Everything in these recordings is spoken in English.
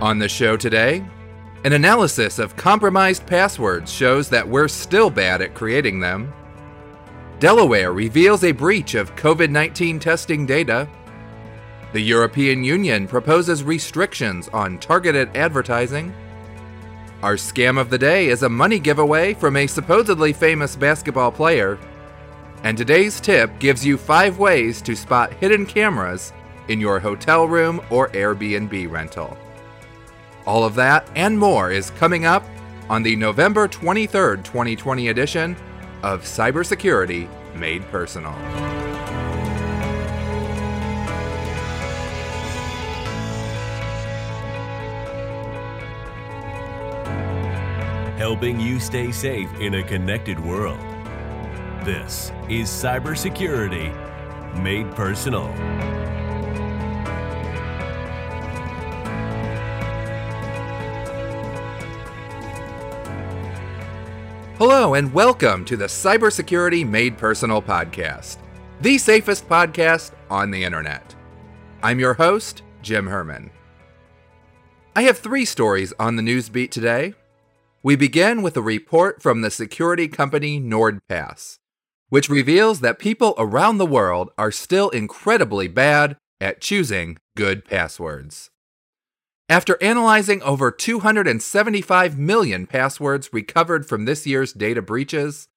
On the show today, an analysis of compromised passwords shows that we're still bad at creating them. Delaware reveals a breach of COVID 19 testing data. The European Union proposes restrictions on targeted advertising. Our scam of the day is a money giveaway from a supposedly famous basketball player. And today's tip gives you five ways to spot hidden cameras in your hotel room or Airbnb rental. All of that and more is coming up on the November 23rd, 2020 edition of Cybersecurity Made Personal. helping you stay safe in a connected world. This is Cybersecurity Made Personal. Hello, and welcome to the Cybersecurity Made Personal podcast, the safest podcast on the internet. I'm your host, Jim Herman. I have three stories on the news beat today. We begin with a report from the security company NordPass, which reveals that people around the world are still incredibly bad at choosing good passwords. After analyzing over 275 million passwords recovered from this year's data breaches,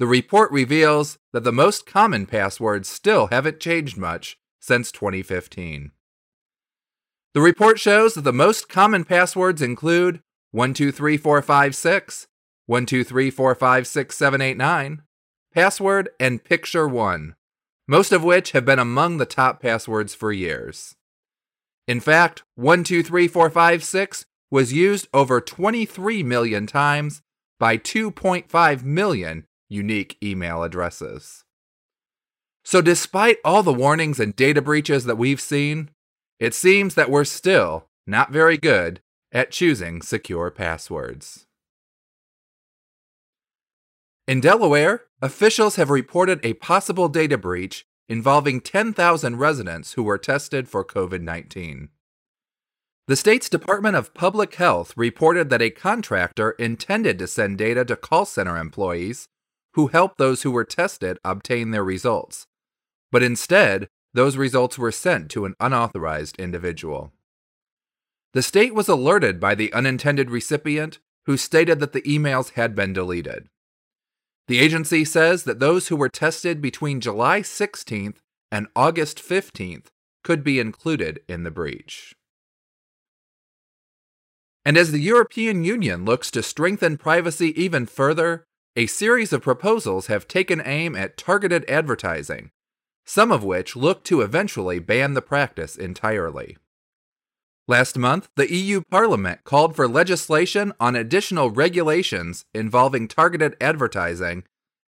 the report reveals that the most common passwords still haven't changed much since 2015. The report shows that the most common passwords include 123456, 123456789, password, and picture 1, most of which have been among the top passwords for years. In fact, 123456 was used over 23 million times by 2.5 million unique email addresses. So, despite all the warnings and data breaches that we've seen, it seems that we're still not very good at choosing secure passwords. In Delaware, officials have reported a possible data breach involving 10,000 residents who were tested for COVID 19. The state's Department of Public Health reported that a contractor intended to send data to call center employees who helped those who were tested obtain their results, but instead, those results were sent to an unauthorized individual. The state was alerted by the unintended recipient, who stated that the emails had been deleted. The agency says that those who were tested between July 16th and August 15th could be included in the breach. And as the European Union looks to strengthen privacy even further, a series of proposals have taken aim at targeted advertising, some of which look to eventually ban the practice entirely. Last month, the EU Parliament called for legislation on additional regulations involving targeted advertising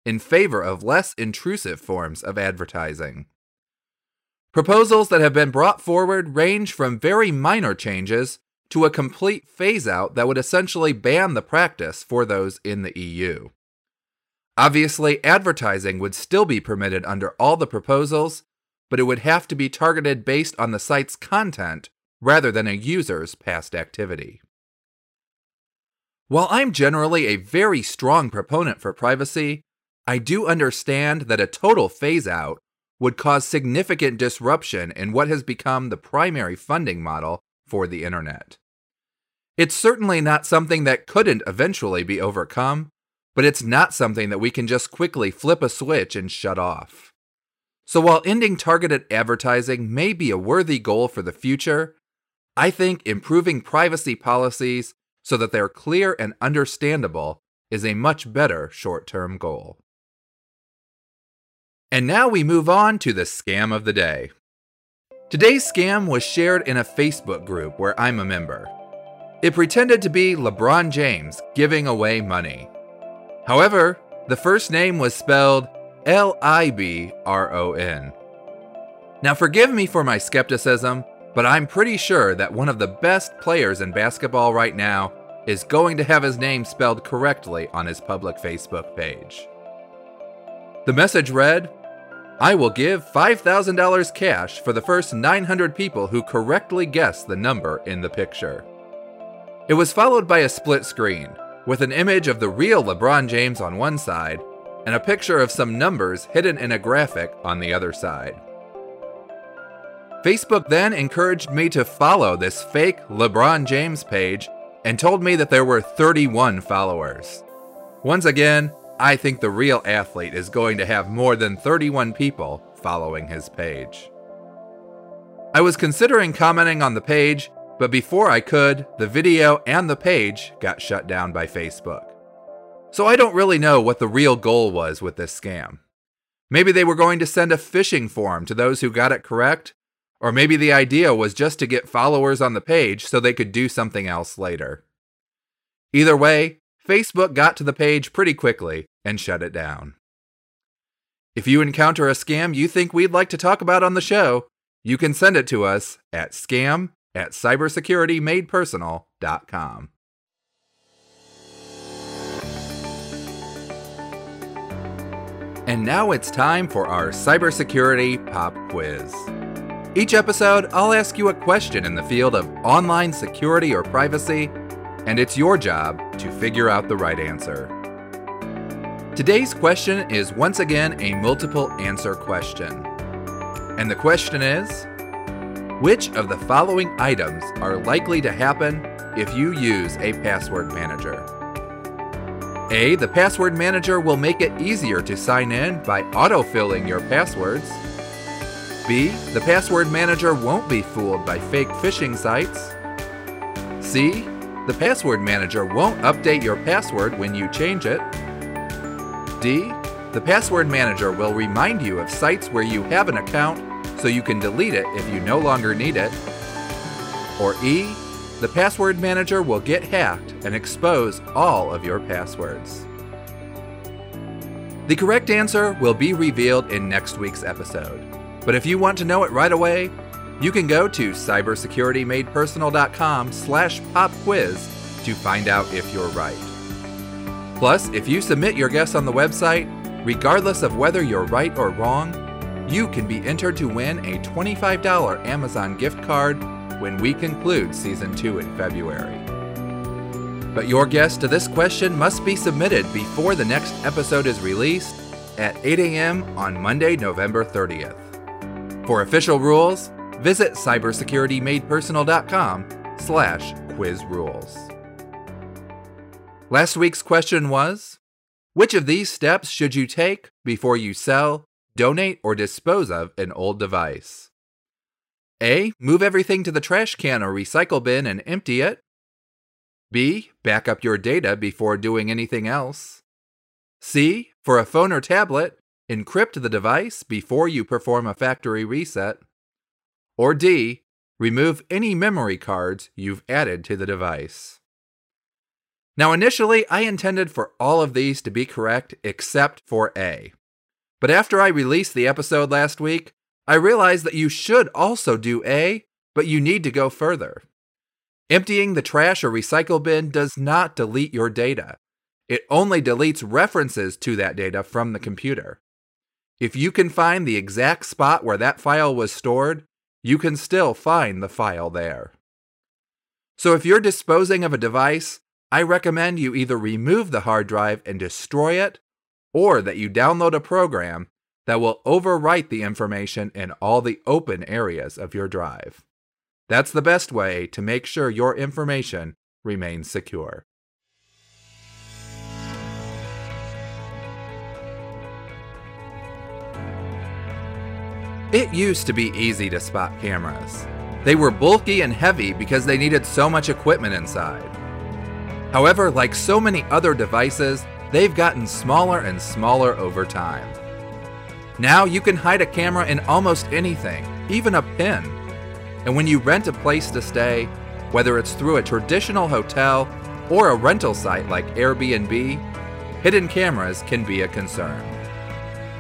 in favor of less intrusive forms of advertising. Proposals that have been brought forward range from very minor changes to a complete phase out that would essentially ban the practice for those in the EU. Obviously, advertising would still be permitted under all the proposals, but it would have to be targeted based on the site's content rather than a user's past activity. While I'm generally a very strong proponent for privacy, I do understand that a total phase out would cause significant disruption in what has become the primary funding model for the internet. It's certainly not something that couldn't eventually be overcome, but it's not something that we can just quickly flip a switch and shut off. So while ending targeted advertising may be a worthy goal for the future, I think improving privacy policies so that they're clear and understandable is a much better short term goal. And now we move on to the scam of the day. Today's scam was shared in a Facebook group where I'm a member. It pretended to be LeBron James giving away money. However, the first name was spelled L I B R O N. Now, forgive me for my skepticism, but I'm pretty sure that one of the best players in basketball right now is going to have his name spelled correctly on his public Facebook page. The message read I will give $5,000 cash for the first 900 people who correctly guess the number in the picture. It was followed by a split screen, with an image of the real LeBron James on one side and a picture of some numbers hidden in a graphic on the other side. Facebook then encouraged me to follow this fake LeBron James page and told me that there were 31 followers. Once again, I think the real athlete is going to have more than 31 people following his page. I was considering commenting on the page, but before I could, the video and the page got shut down by Facebook. So I don't really know what the real goal was with this scam. Maybe they were going to send a phishing form to those who got it correct, or maybe the idea was just to get followers on the page so they could do something else later. Either way, Facebook got to the page pretty quickly and shut it down. If you encounter a scam you think we'd like to talk about on the show, you can send it to us at scam at cybersecuritymadepersonal.com. And now it's time for our cybersecurity pop quiz. Each episode, I'll ask you a question in the field of online security or privacy, and it's your job to figure out the right answer. Today's question is once again a multiple answer question. And the question is Which of the following items are likely to happen if you use a password manager? A. The password manager will make it easier to sign in by autofilling your passwords. B. The password manager won't be fooled by fake phishing sites. C. The password manager won't update your password when you change it. D. The password manager will remind you of sites where you have an account so you can delete it if you no longer need it. Or E, the password manager will get hacked and expose all of your passwords. The correct answer will be revealed in next week's episode. But if you want to know it right away, you can go to cybersecuritymadepersonal.com slash pop quiz to find out if you're right. Plus, if you submit your guess on the website, regardless of whether you're right or wrong, you can be entered to win a $25 Amazon gift card when we conclude season 2 in February. But your guess to this question must be submitted before the next episode is released at 8 a.m. on Monday, November 30th. For official rules, visit cybersecuritymadepersonal.com slash quiz rules. Last week's question was, which of these steps should you take before you sell, donate, or dispose of an old device? A. Move everything to the trash can or recycle bin and empty it. B. Back up your data before doing anything else. C. For a phone or tablet, encrypt the device before you perform a factory reset. Or D. Remove any memory cards you've added to the device. Now, initially, I intended for all of these to be correct except for A. But after I released the episode last week, I realized that you should also do A, but you need to go further. Emptying the trash or recycle bin does not delete your data. It only deletes references to that data from the computer. If you can find the exact spot where that file was stored, you can still find the file there. So if you're disposing of a device, I recommend you either remove the hard drive and destroy it, or that you download a program that will overwrite the information in all the open areas of your drive. That's the best way to make sure your information remains secure. It used to be easy to spot cameras. They were bulky and heavy because they needed so much equipment inside. However, like so many other devices, they've gotten smaller and smaller over time. Now you can hide a camera in almost anything, even a pin. And when you rent a place to stay, whether it's through a traditional hotel or a rental site like Airbnb, hidden cameras can be a concern.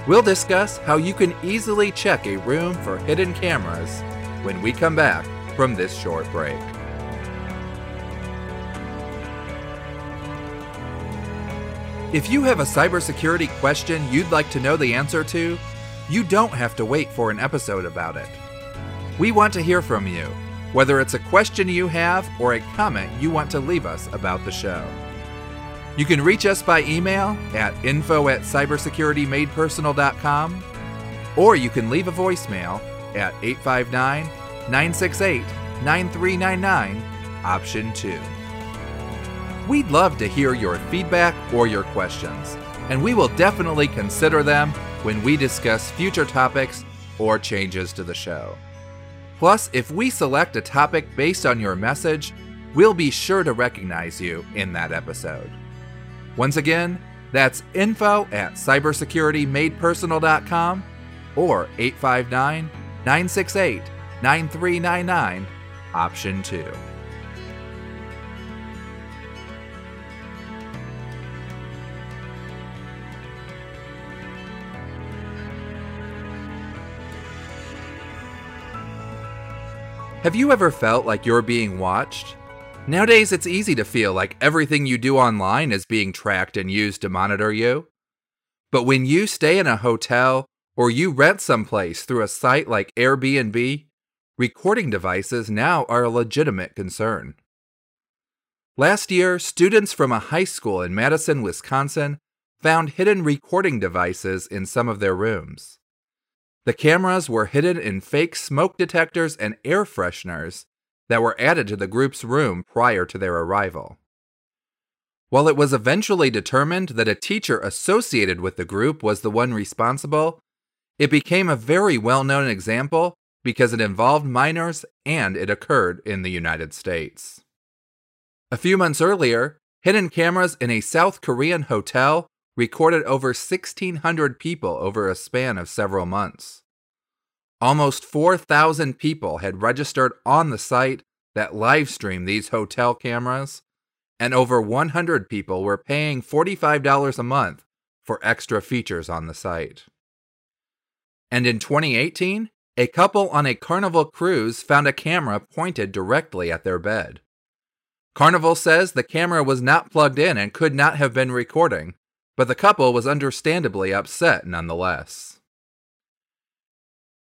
We'll discuss how you can easily check a room for hidden cameras when we come back from this short break. If you have a cybersecurity question you'd like to know the answer to, you don't have to wait for an episode about it. We want to hear from you. whether it's a question you have or a comment you want to leave us about the show. You can reach us by email at info at cybersecuritymadepersonal.com or you can leave a voicemail at 859 968 9399, option 2. We'd love to hear your feedback or your questions, and we will definitely consider them when we discuss future topics or changes to the show. Plus, if we select a topic based on your message, we'll be sure to recognize you in that episode. Once again, that's info at cybersecuritymadepersonal.com or 859 968 9399, option 2. Have you ever felt like you're being watched? Nowadays, it's easy to feel like everything you do online is being tracked and used to monitor you. But when you stay in a hotel or you rent someplace through a site like Airbnb, recording devices now are a legitimate concern. Last year, students from a high school in Madison, Wisconsin found hidden recording devices in some of their rooms. The cameras were hidden in fake smoke detectors and air fresheners that were added to the group's room prior to their arrival. While it was eventually determined that a teacher associated with the group was the one responsible, it became a very well known example because it involved minors and it occurred in the United States. A few months earlier, hidden cameras in a South Korean hotel recorded over 1,600 people over a span of several months. Almost 4,000 people had registered on the site that livestreamed these hotel cameras, and over 100 people were paying $45 a month for extra features on the site. And in 2018, a couple on a Carnival cruise found a camera pointed directly at their bed. Carnival says the camera was not plugged in and could not have been recording, but the couple was understandably upset nonetheless.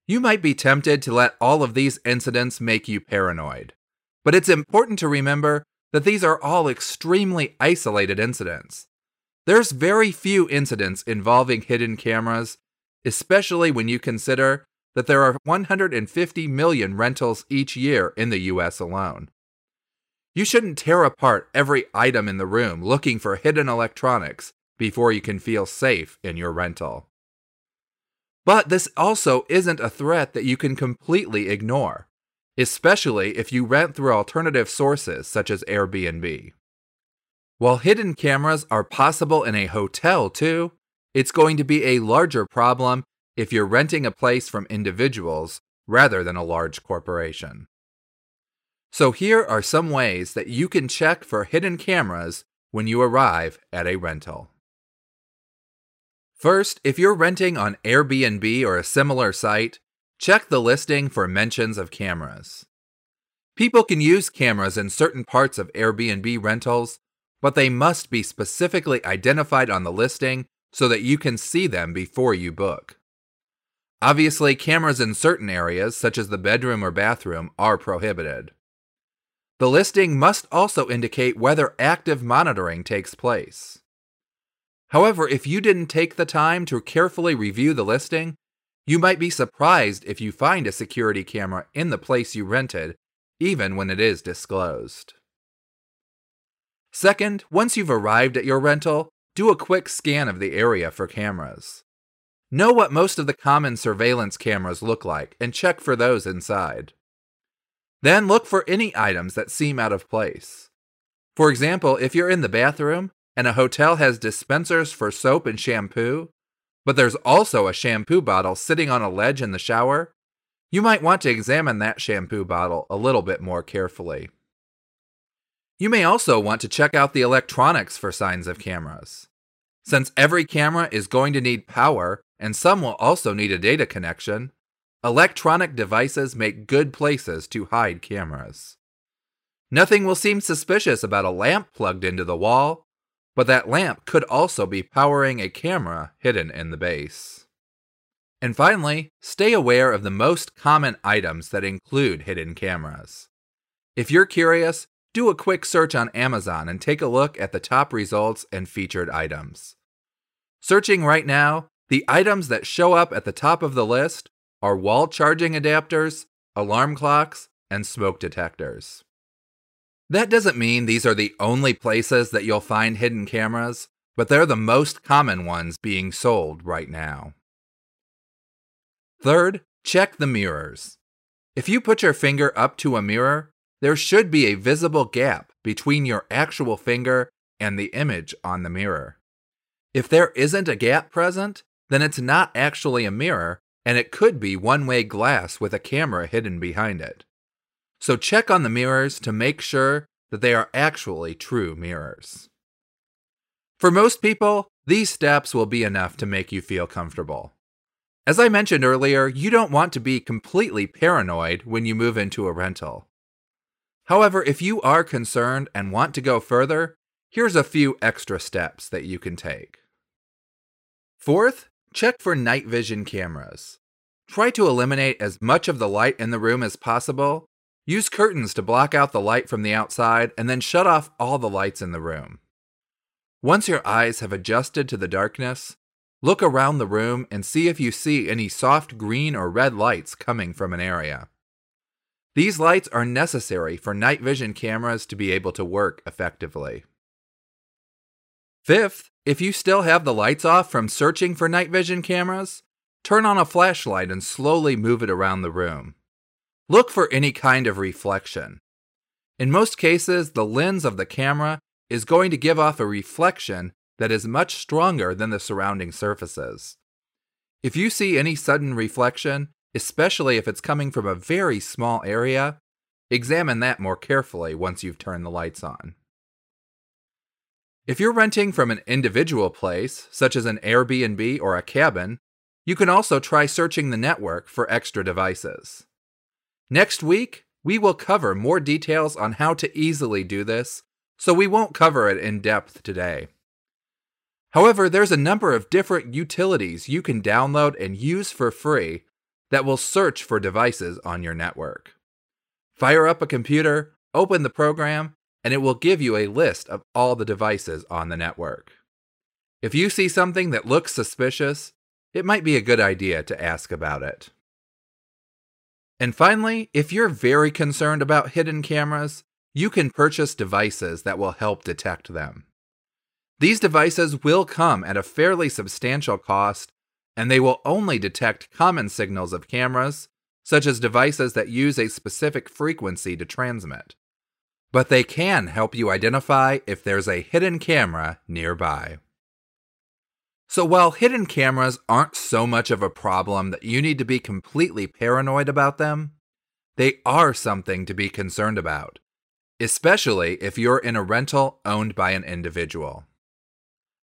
You might be tempted to let all of these incidents make you paranoid, but it's important to remember that these are all extremely isolated incidents. There's very few incidents involving hidden cameras, especially when you consider that there are 150 million rentals each year in the US alone. You shouldn't tear apart every item in the room looking for hidden electronics before you can feel safe in your rental. But this also isn't a threat that you can completely ignore, especially if you rent through alternative sources such as Airbnb. While hidden cameras are possible in a hotel too, it's going to be a larger problem if you're renting a place from individuals rather than a large corporation. So, here are some ways that you can check for hidden cameras when you arrive at a rental. First, if you're renting on Airbnb or a similar site, check the listing for mentions of cameras. People can use cameras in certain parts of Airbnb rentals, but they must be specifically identified on the listing so that you can see them before you book. Obviously, cameras in certain areas, such as the bedroom or bathroom, are prohibited. The listing must also indicate whether active monitoring takes place. However, if you didn't take the time to carefully review the listing, you might be surprised if you find a security camera in the place you rented, even when it is disclosed. Second, once you've arrived at your rental, do a quick scan of the area for cameras. Know what most of the common surveillance cameras look like and check for those inside. Then look for any items that seem out of place. For example, if you're in the bathroom, and a hotel has dispensers for soap and shampoo, but there's also a shampoo bottle sitting on a ledge in the shower, you might want to examine that shampoo bottle a little bit more carefully. You may also want to check out the electronics for signs of cameras. Since every camera is going to need power and some will also need a data connection, electronic devices make good places to hide cameras. Nothing will seem suspicious about a lamp plugged into the wall but that lamp could also be powering a camera hidden in the base. And finally, stay aware of the most common items that include hidden cameras. If you're curious, do a quick search on Amazon and take a look at the top results and featured items. Searching right now, the items that show up at the top of the list are wall charging adapters, alarm clocks, and smoke detectors. That doesn't mean these are the only places that you'll find hidden cameras, but they're the most common ones being sold right now. Third, check the mirrors. If you put your finger up to a mirror, there should be a visible gap between your actual finger and the image on the mirror. If there isn't a gap present, then it's not actually a mirror, and it could be one way glass with a camera hidden behind it. So check on the mirrors to make sure that they are actually true mirrors. For most people, these steps will be enough to make you feel comfortable. As I mentioned earlier, you don't want to be completely paranoid when you move into a rental. However, if you are concerned and want to go further, here's a few extra steps that you can take. Fourth, check for night vision cameras. Try to eliminate as much of the light in the room as possible. Use curtains to block out the light from the outside and then shut off all the lights in the room. Once your eyes have adjusted to the darkness, look around the room and see if you see any soft green or red lights coming from an area. These lights are necessary for night vision cameras to be able to work effectively. Fifth, if you still have the lights off from searching for night vision cameras, turn on a flashlight and slowly move it around the room. Look for any kind of reflection. In most cases, the lens of the camera is going to give off a reflection that is much stronger than the surrounding surfaces. If you see any sudden reflection, especially if it's coming from a very small area, examine that more carefully once you've turned the lights on. If you're renting from an individual place, such as an Airbnb or a cabin, you can also try searching the network for extra devices. Next week, we will cover more details on how to easily do this, so we won't cover it in depth today. However, there's a number of different utilities you can download and use for free that will search for devices on your network. Fire up a computer, open the program, and it will give you a list of all the devices on the network. If you see something that looks suspicious, it might be a good idea to ask about it. And finally, if you're very concerned about hidden cameras, you can purchase devices that will help detect them. These devices will come at a fairly substantial cost, and they will only detect common signals of cameras, such as devices that use a specific frequency to transmit. But they can help you identify if there's a hidden camera nearby. So while hidden cameras aren't so much of a problem that you need to be completely paranoid about them, they are something to be concerned about, especially if you're in a rental owned by an individual.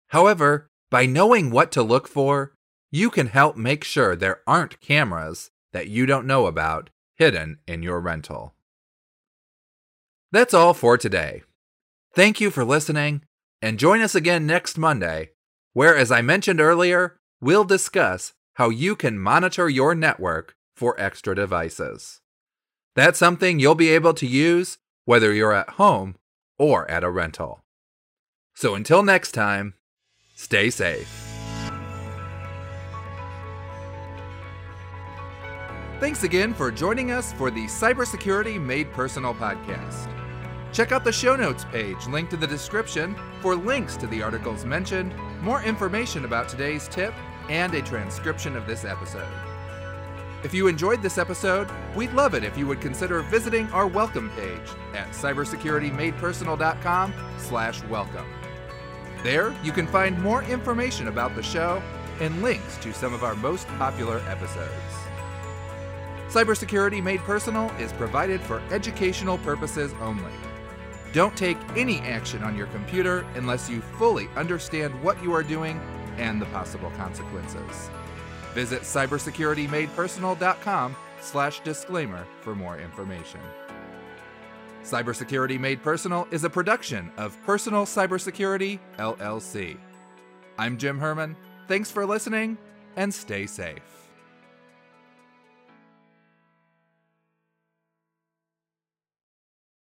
However, by knowing what to look for, you can help make sure there aren't cameras that you don't know about hidden in your rental. That's all for today. Thank you for listening, and join us again next Monday where, as I mentioned earlier, we'll discuss how you can monitor your network for extra devices. That's something you'll be able to use whether you're at home or at a rental. So until next time, stay safe. Thanks again for joining us for the Cybersecurity Made Personal podcast. Check out the show notes page linked in the description for links to the articles mentioned, more information about today's tip, and a transcription of this episode. If you enjoyed this episode, we'd love it if you would consider visiting our welcome page at cybersecuritymadepersonal.com slash welcome. There, you can find more information about the show and links to some of our most popular episodes. Cybersecurity Made Personal is provided for educational purposes only. Don't take any action on your computer unless you fully understand what you are doing and the possible consequences. Visit cybersecuritymadepersonal.com slash disclaimer for more information. Cybersecurity Made Personal is a production of Personal Cybersecurity, LLC. I'm Jim Herman. Thanks for listening and stay safe.